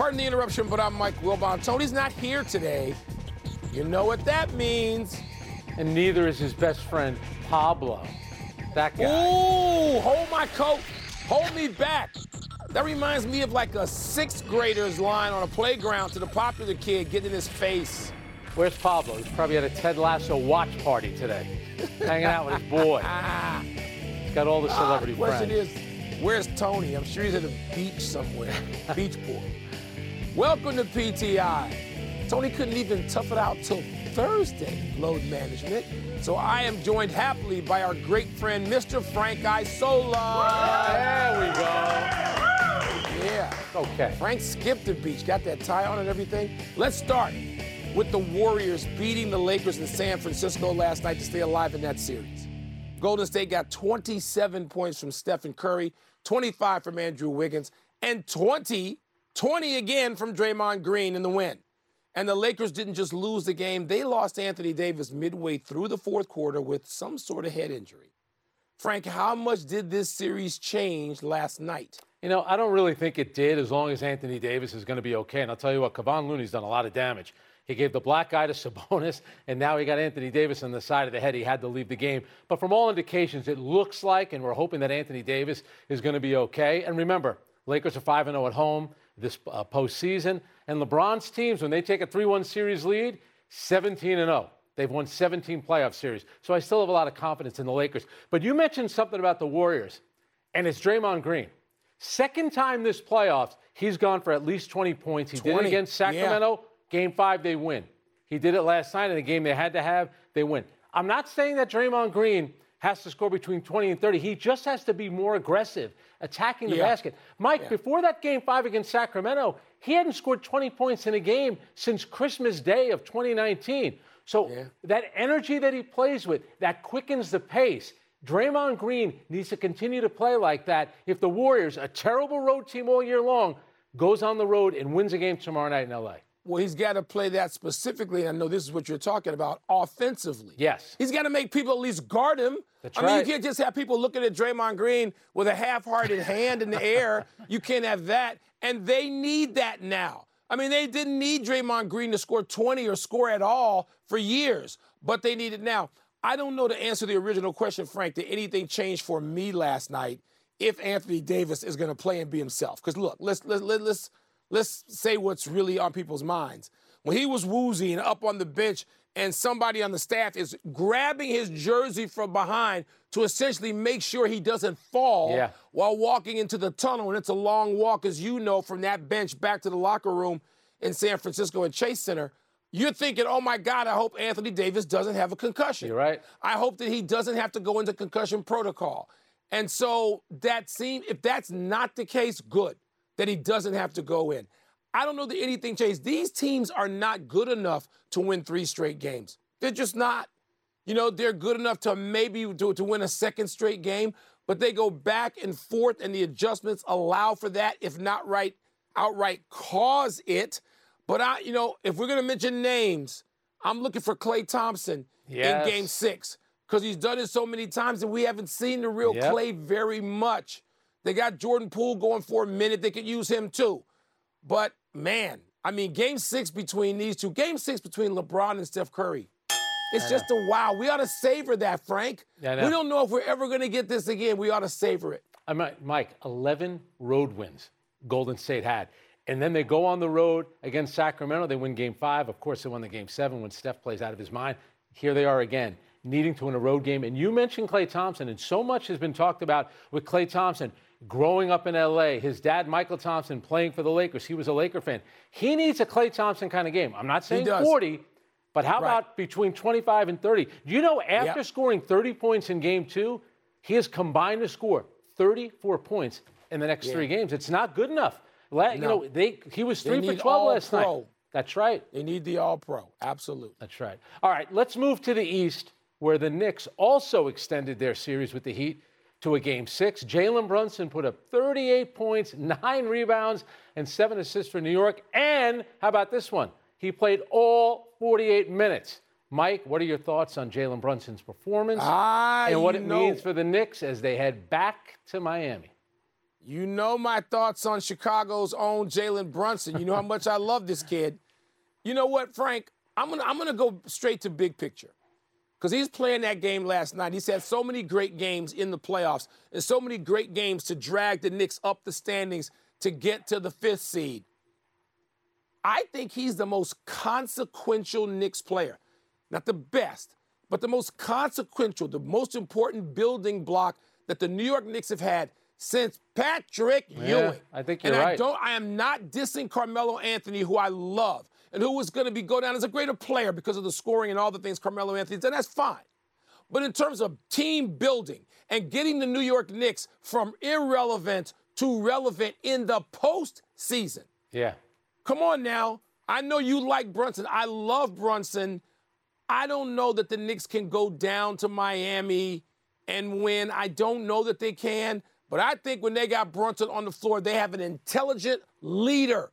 Pardon the interruption, but I'm Mike Wilbon. Tony's not here today. You know what that means. And neither is his best friend, Pablo. That guy. Ooh, hold my coat. Hold me back. That reminds me of like a sixth grader's line on a playground to the popular kid getting in his face. Where's Pablo? He's probably at a Ted Lasso watch party today, hanging out with his boy. He's got all the celebrity ah, question friends. is, where's Tony? I'm sure he's at a beach somewhere. beach boy. Welcome to PTI. Tony couldn't even tough it out till Thursday, load management. So I am joined happily by our great friend, Mr. Frank Isola. There we go. Yeah. Okay. Frank skipped the beach, got that tie on and everything. Let's start with the Warriors beating the Lakers in San Francisco last night to stay alive in that series. Golden State got 27 points from Stephen Curry, 25 from Andrew Wiggins, and 20, 20 again from Draymond Green in the win. And the Lakers didn't just lose the game, they lost Anthony Davis midway through the fourth quarter with some sort of head injury. Frank, how much did this series change last night? You know, I don't really think it did as long as Anthony Davis is going to be okay. And I'll tell you what, Kevon Looney's done a lot of damage. He gave the black guy to Sabonis, and now he got Anthony Davis on the side of the head. He had to leave the game. But from all indications, it looks like, and we're hoping that Anthony Davis is going to be okay. And remember, Lakers are 5 0 at home this uh, postseason. And LeBron's teams, when they take a 3 1 series lead, 17 and 0. They've won 17 playoff series. So I still have a lot of confidence in the Lakers. But you mentioned something about the Warriors, and it's Draymond Green. Second time this playoffs, he's gone for at least 20 points. He 20, did it against Sacramento. yeah. Game five, they win. He did it last night in a game they had to have. They win. I'm not saying that Draymond Green has to score between 20 and 30. He just has to be more aggressive, attacking the Yeah. basket. Mike, Yeah. before that game five against Sacramento, he hadn't scored 20 points in a game since Christmas Day of 2019. So Yeah. that energy that he plays with, that quickens the pace. Draymond Green needs to continue to play like that if the Warriors, a terrible road team all year long, goes on the road and wins a game tomorrow night in LA. Well, he's got to play that specifically. I know this is what you're talking about offensively. Yes. He's got to make people at least guard him. That's I mean, right. you can't just have people looking at Draymond Green with a half hearted hand in the air. You can't have that. And they need that now. I mean, they didn't need Draymond Green to score 20 or score at all for years, but they need it now. I don't know to answer the original question, Frank, did anything change for me last night if Anthony Davis is going to play and be himself? Because look, let's, let's, let's, let's say what's really on people's minds. When he was woozy and up on the bench, and somebody on the staff is grabbing his jersey from behind to essentially make sure he doesn't fall Yeah. while walking into the tunnel. And it's a long walk, as you know, from that bench back to the locker room in San Francisco and Chase Center. You're thinking, oh my God, I hope Anthony Davis doesn't have a concussion. You're right. I hope that he doesn't have to go into concussion protocol. And so that seems, if that's not the case, good that he doesn't have to go in. I don't know that anything changed. These teams are not good enough to win three straight games. They're just not. You know, they're good enough to maybe to, to win a second straight game, but they go back and forth, and the adjustments allow for that, if not right, outright cause it. But I, you know, if we're gonna mention names, I'm looking for Klay Thompson Yes. in game six. Because he's done it so many times and we haven't seen the real Yep. Klay very much. They got Jordan Poole going for a minute. They could use him too. But man, I mean, game six between these two, game six between LeBron and Steph Curry. It's just a wow. We ought to savor that, Frank. We don't know if we're ever going to get this again. We ought to savor it. I mean, Mike, 11 road wins Golden State had. And then they go on the road against Sacramento. They win game five. Of course, they won the game seven when Steph plays out of his mind. Here they are again, needing to win a road game. And you mentioned Klay Thompson, and so much has been talked about with Klay Thompson growing up in LA. His dad, Mychal Thompson, playing for the Lakers. He was a Laker fan. He needs a Klay Thompson kind of game. I'm not saying 40, but how Right. about between 25 and 30? Do you know after Yep. scoring 30 points in game two, he has combined to score 34 points in the next yeah. three games. It's not good enough. La- no. You know, they he was three for twelve last pro. night. That's right. They need the All Pro. Absolutely. That's right. All right, let's move to the East, where the Knicks also extended their series with the Heat to a game six. Jalen Brunson put up 38 points, nine rebounds, and seven assists for New York. And how about this one? He played all 48 minutes. Mike, what are your thoughts on Jalen Brunson's performance ah, and what it know. means for the Knicks as they head back to Miami? You know my thoughts on Chicago's own Jalen Brunson. You know how much I love this kid. You know what, Frank? I'm gonna I'm gonna go straight to big picture. Because he's playing that game last night. He's had so many great games in the playoffs and so many great games to drag the Knicks up the standings to get to the fifth seed. I think he's the most consequential Knicks player. Not the best, but the most consequential, the most important building block that the New York Knicks have had since Patrick yeah, Ewing. I think you're and right. I don't I am not dissing Carmelo Anthony, who I love, and who is going to be go down as a greater player because of the scoring and all the things Carmelo Anthony's done. That's fine. But in terms of team building and getting the New York Knicks from irrelevant to relevant in the postseason. Yeah. Come on now. I know you like Brunson. I love Brunson. I don't know that the Knicks can go down to Miami and win. I don't know that they can. But I think when they got Brunson on the floor, they have an intelligent leader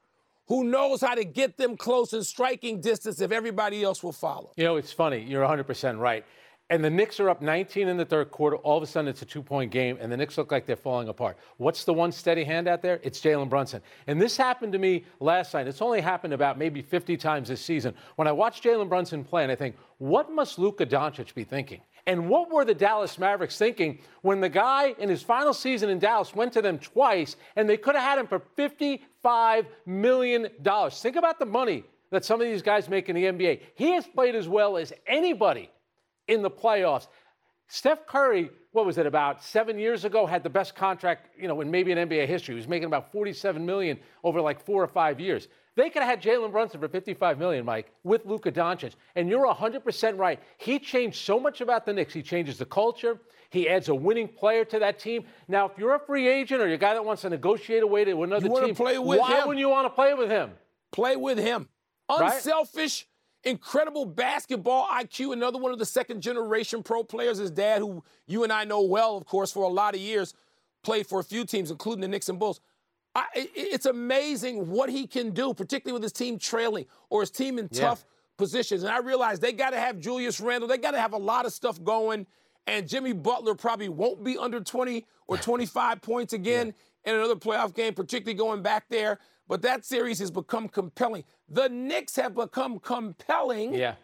who knows how to get them close in striking distance if everybody else will follow. You know, it's funny. You're 100% right. And the Knicks are up 19 in the third quarter. All of a sudden, it's a two point game, and the Knicks look like they're falling apart. What's the one steady hand out there? It's Jalen Brunson. And this happened to me last night. It's only happened about maybe 50 times this season. When I watch Jalen Brunson play, and I think, what must Luka Doncic be thinking? And what were the Dallas Mavericks thinking when the guy in his final season in Dallas went to them twice and they could have had him for $55 million? Think about the money that some of these guys make in the NBA. He has played as well as anybody in the playoffs. Steph Curry, what was it, about seven years ago, had the best contract, you know, in maybe in NBA history. He was making about 47 million over like four or five years. They could have had Jalen Brunson for 55 million, Mike, with Luka Doncic. And you're 100% right. He changed so much about the Knicks. He changes the culture. He adds a winning player to that team. Now, if you're a free agent or you're a guy that wants to negotiate away to another team, play with why him. wouldn't you want to play with him? Play with him. Unselfish, right? Incredible basketball IQ. Another one of the second generation pro players. His dad, who you and I know well, of course, for a lot of years, played for a few teams, including the Knicks and Bulls. I, it's amazing what he can do, particularly with his team trailing or his team in tough positions. And I realize they got to have Julius Randle. They got to have a lot of stuff going. And Jimmy Butler probably won't be under 20 or 25 points again yeah. in another playoff game, particularly going back there. But that series has become compelling. The Knicks have become compelling. Yeah.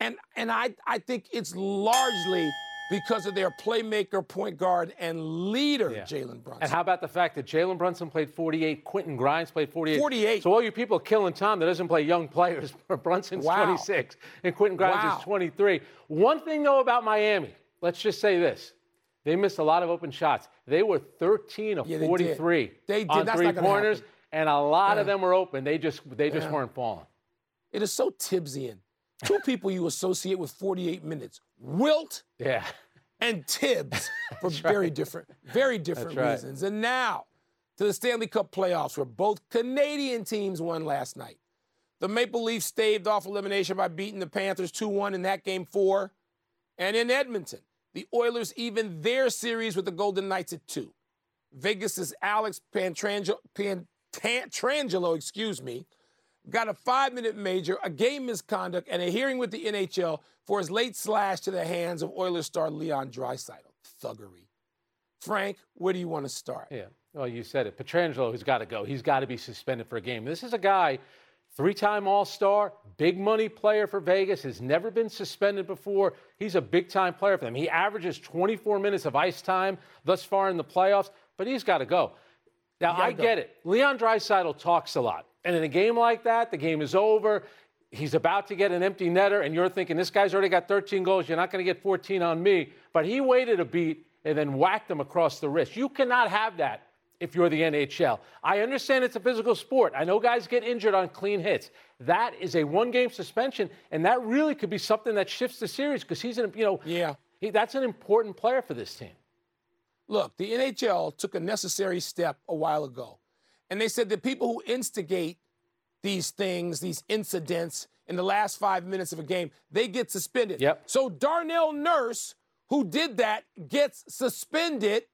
And and I I think it's largely because of their playmaker, point guard, and leader, yeah. Jalen Brunson. And how about the fact that Jalen Brunson played 48, Quentin Grimes played 48? 48. So all you people killing Tom that doesn't play young players, Brunson's wow. 26 and Quentin Grimes wow. is 23. One thing, though, about Miami, let's just say this. They missed a lot of open shots. They were 13 of yeah, 43 they did. on That's three pointers, happen. And a lot yeah. of them were open. They just they just yeah. weren't falling. It is so Thibsian. Two people you associate with 48 minutes: Wilt, yeah, and Thibs for very different, very different right. reasons. And now to the Stanley Cup playoffs, where both Canadian teams won last night. The Maple Leafs staved off elimination by beating the Panthers 2-1 in that game four. And in Edmonton, the Oilers even their series with the Golden Knights at two. Vegas's Alex Pietrangelo, Pietrangelo, excuse me, got a five-minute major, a game misconduct, and a hearing with the NHL for his late slash to the hands of Oilers star Leon Draisaitl. Thuggery. Frank, where do you want to start? Yeah, well, you said it. Pietrangelo has got to go. He's got to be suspended for a game. This is a guy, three-time All-Star, big money player for Vegas, has never been suspended before. He's a big-time player for them. He averages 24 minutes of ice time thus far in the playoffs, but he's got to go. Now, I go. get it. Leon Draisaitl talks a lot. And in a game like that, the game is over. He's about to get an empty netter, and you're thinking, this guy's already got 13 goals. You're not going to get 14 on me. But he waited a beat and then whacked him across the wrist. You cannot have that if you're the NHL. I understand it's a physical sport. I know guys get injured on clean hits. That is a one-game suspension, and that really could be something that shifts the series because he's, an, you know, yeah, he, that's an important player for this team. Look, the NHL took a necessary step a while ago. And they said that people who instigate these things, these incidents in the last five minutes of a game, they get suspended. Yep. So Darnell Nurse, who did that, gets suspended,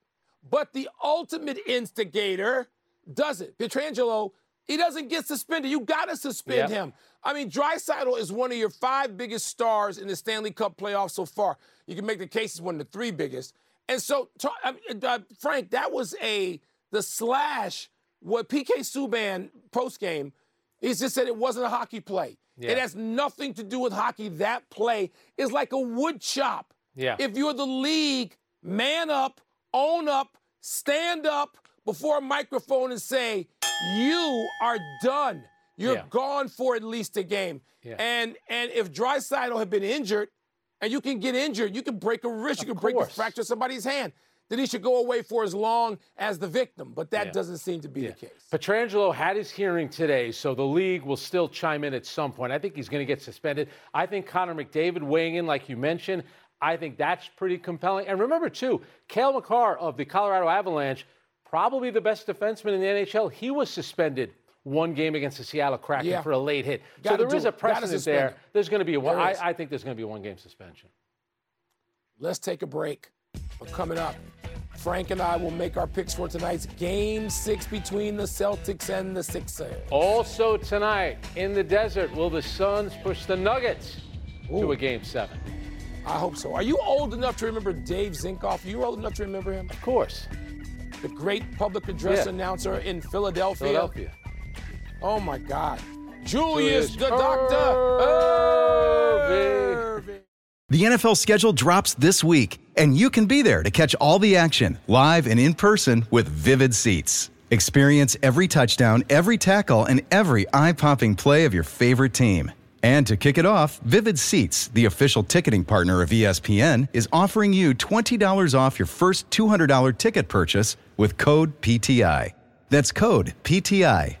but the ultimate instigator doesn't. Pietrangelo, he doesn't get suspended. You got to suspend Yep. him. I mean, Draisaitl is one of your five biggest stars in the Stanley Cup playoffs so far. You can make the case he's one of the three biggest. And so, I mean, uh, Frank, that was a the slash. What PK Subban post game, he just said it wasn't a hockey play. Yeah. It has nothing to do with hockey. That play is like a wood chop. Yeah. If you're the league, man up, own up, stand up before a microphone and say, you are done. You're Yeah. gone for at least a game. Yeah. And and if Draisaitl had been injured, and you can get injured, you can break a wrist, you can break, a fracture somebody's hand, then he should go away for as long as the victim. But that Yeah. doesn't seem to be the case. Pietrangelo had his hearing today, so the league will still chime in at some point. I think he's going to get suspended. I think Connor McDavid weighing in, like you mentioned, I think that's pretty compelling. And remember, too, Cale Makar of the Colorado Avalanche, probably the best defenseman in the NHL. He was suspended one game against the Seattle Kraken Yeah. for a late hit. Gotta so there is a precedent there. There's going to be a one. I. I think there's going to be a one game suspension. Let's take a break. But coming up, Frank and I will make our picks for tonight's game six between the Celtics and the Sixers. Also tonight in the desert, will the Suns push the Nuggets to a game seven? I hope so. Are you old enough to remember Dave Zinkoff? Are you old enough to remember him? Of course. The great public address Yeah. announcer in Philadelphia. Philadelphia. Oh my God. Julius Julius the Doctor Erving. Erving. The NFL schedule drops this week, and you can be there to catch all the action live and in person with Vivid Seats. Experience every touchdown, every tackle, and every eye popping play of your favorite team. And to kick it off, Vivid Seats, the official ticketing partner of ESPN, is offering you $20 off your first $200 ticket purchase with code PTI. That's code PTI.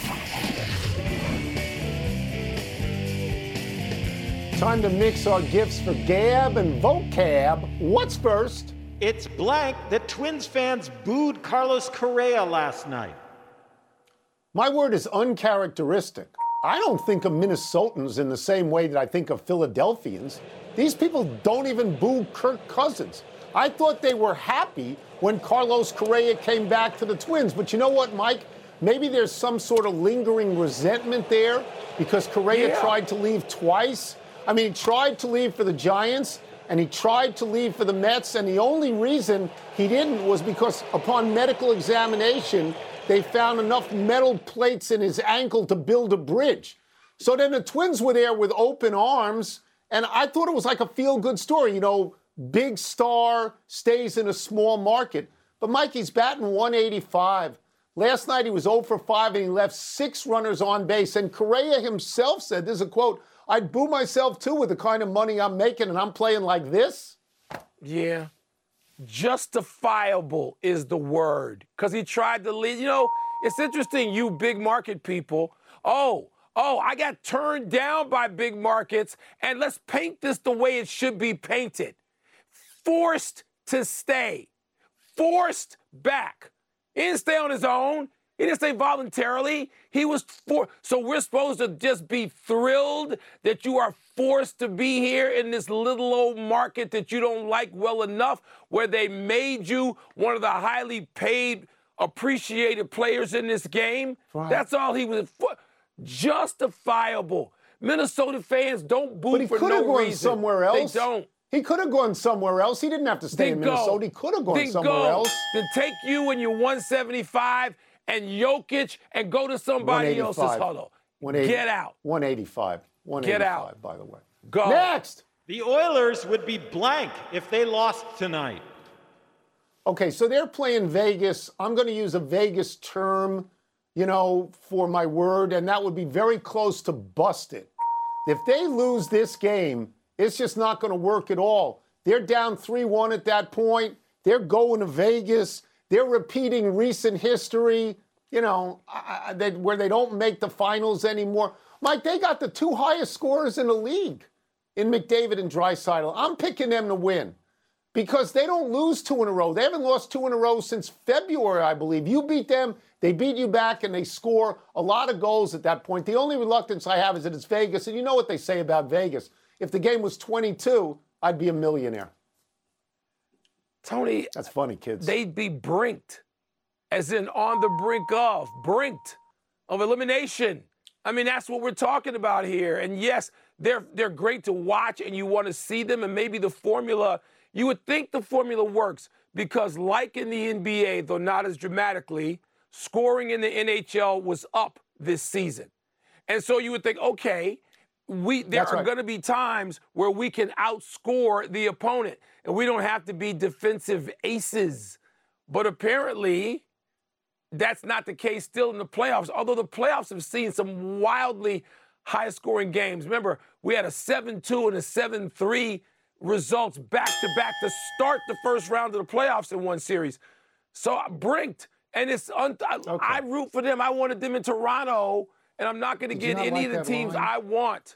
Time to mix our gifts for Gab and Vocab. What's first? It's blank that Twins fans booed Carlos Correa last night. My word is uncharacteristic. I don't think of Minnesotans in the same way that I think of Philadelphians. These people don't even boo Kirk Cousins. I thought they were happy when Carlos Correa came back to the Twins. But you know what, Mike? Maybe there's some sort of lingering resentment there because Correa Yeah. tried to leave twice. I mean, he tried to leave for the Giants and he tried to leave for the Mets, and the only reason he didn't was because upon medical examination, they found enough metal plates in his ankle to build a bridge. So then the Twins were there with open arms, and I thought it was like a feel good story. You know, big star stays in a small market. But Mikey's batting 185. Last night he was 0 for 5 and he left six runners on base. And Correa himself said, this is a quote, I'd boo myself too with the kind of money I'm making and I'm playing like this. Yeah. Justifiable is the word. Because he tried to lead. You know, it's interesting, you big market people. Oh, oh, I got turned down by big markets, and let's paint this the way it should be painted. Forced to stay, forced back. He didn't stay on his own. He didn't say voluntarily. He was for. So we're supposed to just be thrilled that you are forced to be here in this little old market that you don't like well enough, where they made you one of the highly paid, appreciated players in this game. Right. That's all he was for. Justifiable. Minnesota fans don't boo but he for could have no gone reason. somewhere else. They don't. He could have gone somewhere else. He didn't have to stay then in go. Minnesota. He could have gone then somewhere go. else. Then take you and your 175 and Jokic and go to somebody else's huddle. Get out. 185. 185, Get out. by the way. Go. Next. The Oilers would be blank if they lost tonight. Okay, so they're playing Vegas. I'm going to use a Vegas term, you know, for my word, and that would be very close to busted. If they lose this game, it's just not going to work at all. They're down 3 1 at that point. They're going to Vegas. They're repeating recent history, you know, they, where they don't make the finals anymore. Mike, they got the two highest scorers in the league in McDavid and Draisaitl. I'm picking them to win because they don't lose two in a row. They haven't lost two in a row since February, I believe. You beat them, they beat you back, and they score a lot of goals at that point. The only reluctance I have is that it's Vegas, and you know what they say about Vegas. If the game was 22, I'd be a millionaire. Tony, that's funny, kids. They'd be brinked, as in on the brink of, brinked of elimination. I mean, that's what we're talking about here. And yes, they're they're great to watch, and you want to see them. And maybe the formula, you would think the formula works because, like in the NBA, though not as dramatically, scoring in the NHL was up this season, and so you would think, okay, we there That's are right. going to be times where we can outscore the opponent and we don't have to be defensive aces. But apparently that's not the case still in the playoffs. Although the playoffs have seen some wildly high scoring games. Remember, we had a 7-2 and a 7-3 results back to back to start the first round of the playoffs in one series. So uh, brinked and it's un- I, Okay. I root for them. I wanted them in Toronto and I'm not going to get any of the teams line? I want.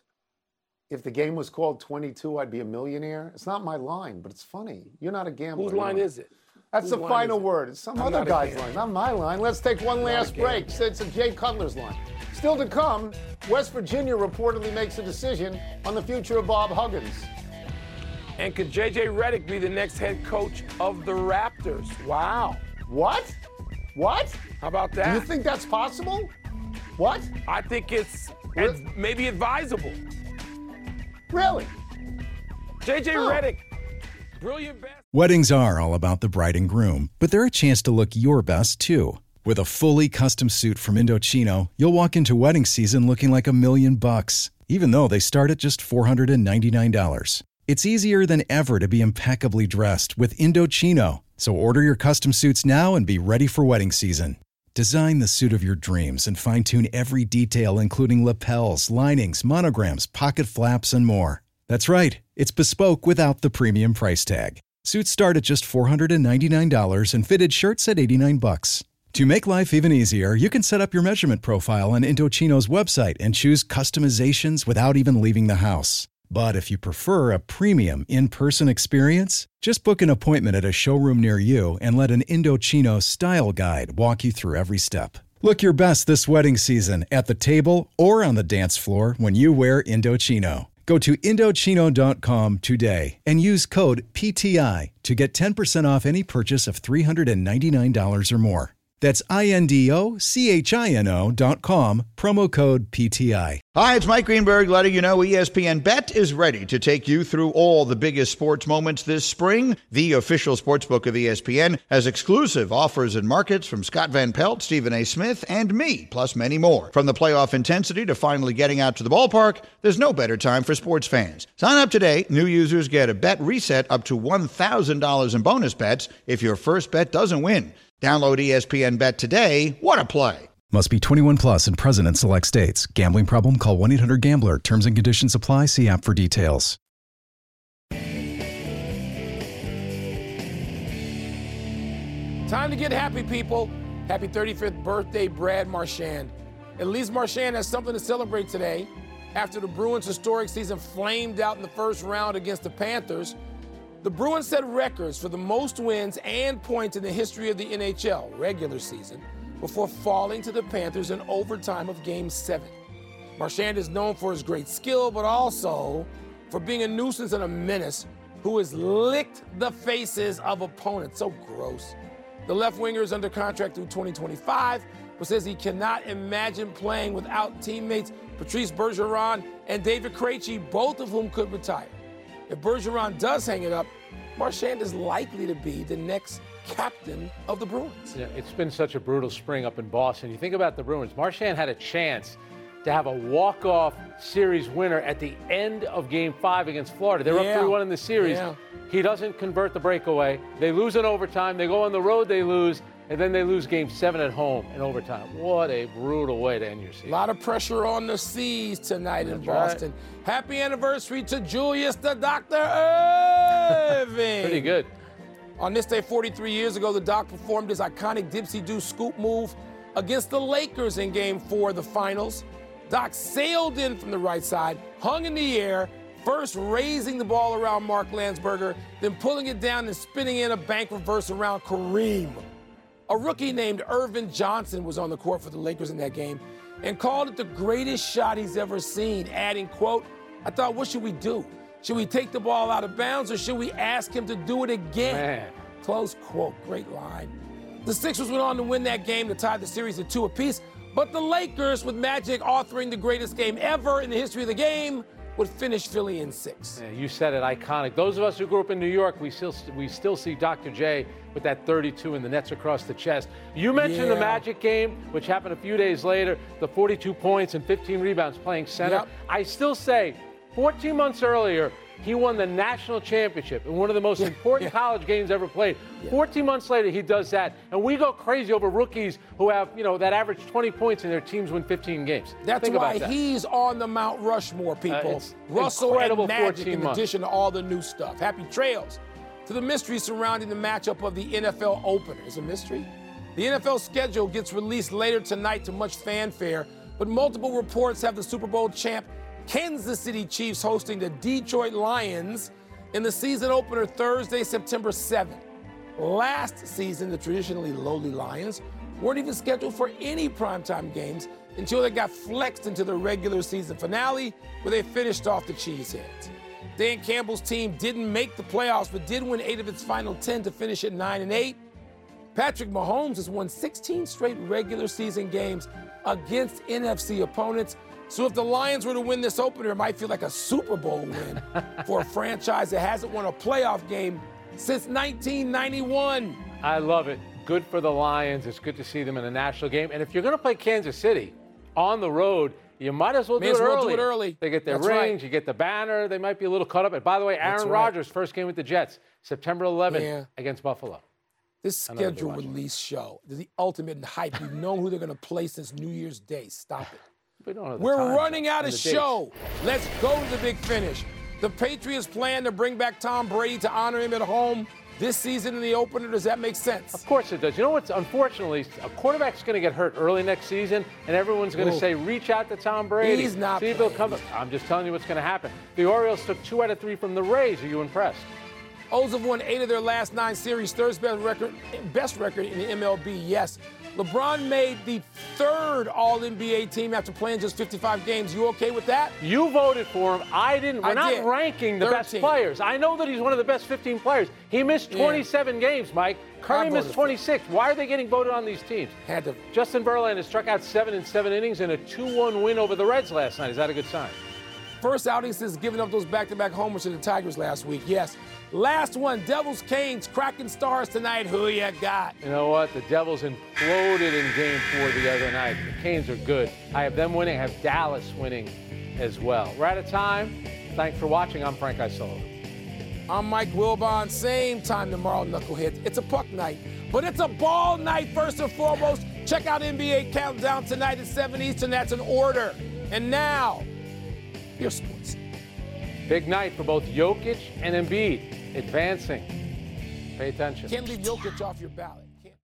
If the game was called 22, I'd be a millionaire. It's not my line, but it's funny. You're not a gambler. Whose line is it? That's Whose the final it? word. It's some I'm other guy's line, not my line. Let's take one last break. It's a Jay Cutler's line. Still to come, West Virginia reportedly makes a decision on the future of Bob Huggins. And could JJ Redick be the next head coach of the Raptors? Wow. What? What? How about that? Do you think that's possible? What? I think it's ad- maybe advisable. Really? JJ Oh. Redick, brilliant best. Weddings are all about the bride and groom, but they're a chance to look your best too. With a fully custom suit from Indochino, you'll walk into wedding season looking like a million bucks, even though they start at just $499. It's easier than ever to be impeccably dressed with Indochino. So order your custom suits now and be ready for wedding season. Design the suit of your dreams and fine tune every detail, including lapels, linings, monograms, pocket flaps, and more. That's right, it's bespoke without the premium price tag. Suits start at just $499 and fitted shirts at 89 bucks. To make life even easier, you can set up your measurement profile on Indochino's website and choose customizations without even leaving the house. But if you prefer a premium in-person experience, just book an appointment at a showroom near you and let an Indochino style guide walk you through every step. Look your best this wedding season at the table or on the dance floor when you wear Indochino. Go to Indochino.com today and use code PTI to get 10% off any purchase of $399 or more. That's I N D O C H I N O dot com, promo code PTI. Hi, it's Mike Greenberg letting you know ESPN Bet is ready to take you through all the biggest sports moments this spring. The official sportsbook of E ESPN has exclusive offers and markets from Scott Van Pelt, Stephen A. Smith, and me, plus many more. From the playoff intensity to finally getting out to the ballpark, there's no better time for sports fans. Sign up today. New users get a bet reset up to $1,000 in bonus bets if your first bet doesn't win. Download ESPN Bet today. What a play! Must be 21 plus and present in select states. Gambling problem? Call 1 800 Gambler. Terms and conditions apply. See app for details. Time to get happy, people. Happy 35th birthday, Brad Marchand. At least Marchand has something to celebrate today. After the Bruins' historic season flamed out in the first round against the Panthers, the Bruins set records for the most wins and points in the history of the NHL regular season, before falling to the Panthers in overtime of Game 7. Marchand is known for his great skill, but also for being a nuisance and a menace who has licked the faces of opponents. So gross. The left winger is under contract through 2025, but says he cannot imagine playing without teammates Patrice Bergeron and David Krejci, both of whom could retire. If Bergeron does hang it up, Marchand is likely to be the next captain of the Bruins. Yeah, it's been such a brutal spring up in Boston. You think about the Bruins. Marchand had a chance to have a walk-off series winner at the end of Game Five against Florida. They're Yeah. up 3-1 in the series. Yeah. He doesn't convert the breakaway. They lose in overtime. They go on the road. They lose, and then they lose Game Seven at home in overtime. What a brutal way to end your season. A lot of pressure on the Seas tonight in That's right. Boston. Happy anniversary to Julius the Doctor Erving. Pretty good. On this day 43 years ago, the Doc performed his iconic Dipsy Do scoop move against the Lakers in Game 4 of the finals. Doc sailed in from the right side, hung in the air, first raising the ball around Mark Landsberger, then pulling it down and spinning in a bank reverse around Kareem. A rookie named Earvin Johnson was on the court for the Lakers in that game and called it the greatest shot he's ever seen, adding, quote, I thought, what should we do? Should we take the ball out of bounds or should we ask him to do it again? Man. Close quote. Great line. The Sixers went on to win that game to tie the series at two apiece, but the Lakers, with Magic authoring the greatest game ever in the history of the game, would finish Philly in six. Yeah, you said it, iconic. Those of us who grew up in New York, we still we still see Dr. J with that 32 and the nets across the chest. You mentioned the Magic game, which happened a few days later, the 42 points and 15 rebounds playing center. Yep. I still say, 14 months earlier, he won the national championship in one of the most important yeah. college games ever played. 14 months later, he does that, and we go crazy over rookies who have, you know, that average 20 points and their teams win 15 games. That's Think why that. Uh, he's on the Mount Rushmore, people. it's Russell incredible and Magic 14 in months. addition to all the new stuff. Happy trails to the mystery surrounding the matchup of the NFL opener. Is a mystery? The NFL schedule gets released later tonight to much fanfare, but multiple reports have the Super Bowl champ Kansas City Chiefs hosting the Detroit Lions in the season opener Thursday, September 7th. Last season, the traditionally lowly Lions weren't even scheduled for any primetime games until they got flexed into the regular season finale, where they finished off the Cheeseheads. Dan Campbell's team didn't make the playoffs, but did win eight of its final 10 to finish at 9 and 8. Patrick Mahomes has won 16 straight regular season games against NFC opponents. So if the Lions were to win this opener, it might feel like a Super Bowl win for a franchise that hasn't won a playoff game since 1991. I love it. Good for the Lions. It's good to see them in a national game. And if you're going to play Kansas City on the road, you might as well, do, as it well early. do it early. They get their That's rings, right. you get the banner. They might be a little caught up. And by the way, Aaron right. Rodgers' first game with the Jets, September 11th Yeah. against Buffalo. This schedule release show, the ultimate in hype. We've known who they're going to play since New Year's Day. Stop it. We don't know the We're times running out of the dates. show. Let's go to the big finish. The Patriots plan to bring back Tom Brady to honor him at home this season in the opener. Does that make sense? Of course it does. You know what's unfortunately, a quarterback's going to get hurt early next season, and everyone's going to say, reach out to Tom Brady. He's not See if he'll come. I'm just telling you what's going to happen. The Orioles took two out of three from the Rays. Are you impressed? O's have won eight of their last nine series, third best record, best record in the MLB. Yes, LeBron made the third All NBA team after playing just 55 games. You okay with that? You voted for him. I didn't. We're I not did. ranking the best players. I know that he's one of the best 15 players. He missed Yeah. 27 games, Mike. Curry missed voted for him. 26. Why are they getting voted on these teams? Had to. Justin Verlander struck out seven in seven innings in a 2-1 win over the Reds last night. Is that a good sign? First outing since giving up those back-to-back homers to the Tigers last week. Yes. Last one, Devils Canes, Kraken stars tonight. Who you got? You know what? The Devils imploded in Game Four the other night. The Canes are good. I have them winning. I have Dallas winning as well. We're out of time. Thanks for watching. I'm Frank Isola. I'm Mike Wilbon. Same time tomorrow, Knuckleheads. It's a puck night, but it's a ball night first and foremost. Check out NBA Countdown tonight at 7 Eastern. That's an order. And now, here's sports. Big night for both Jokic and Embiid advancing. Pay attention. Can't leave Jokic off your ballot.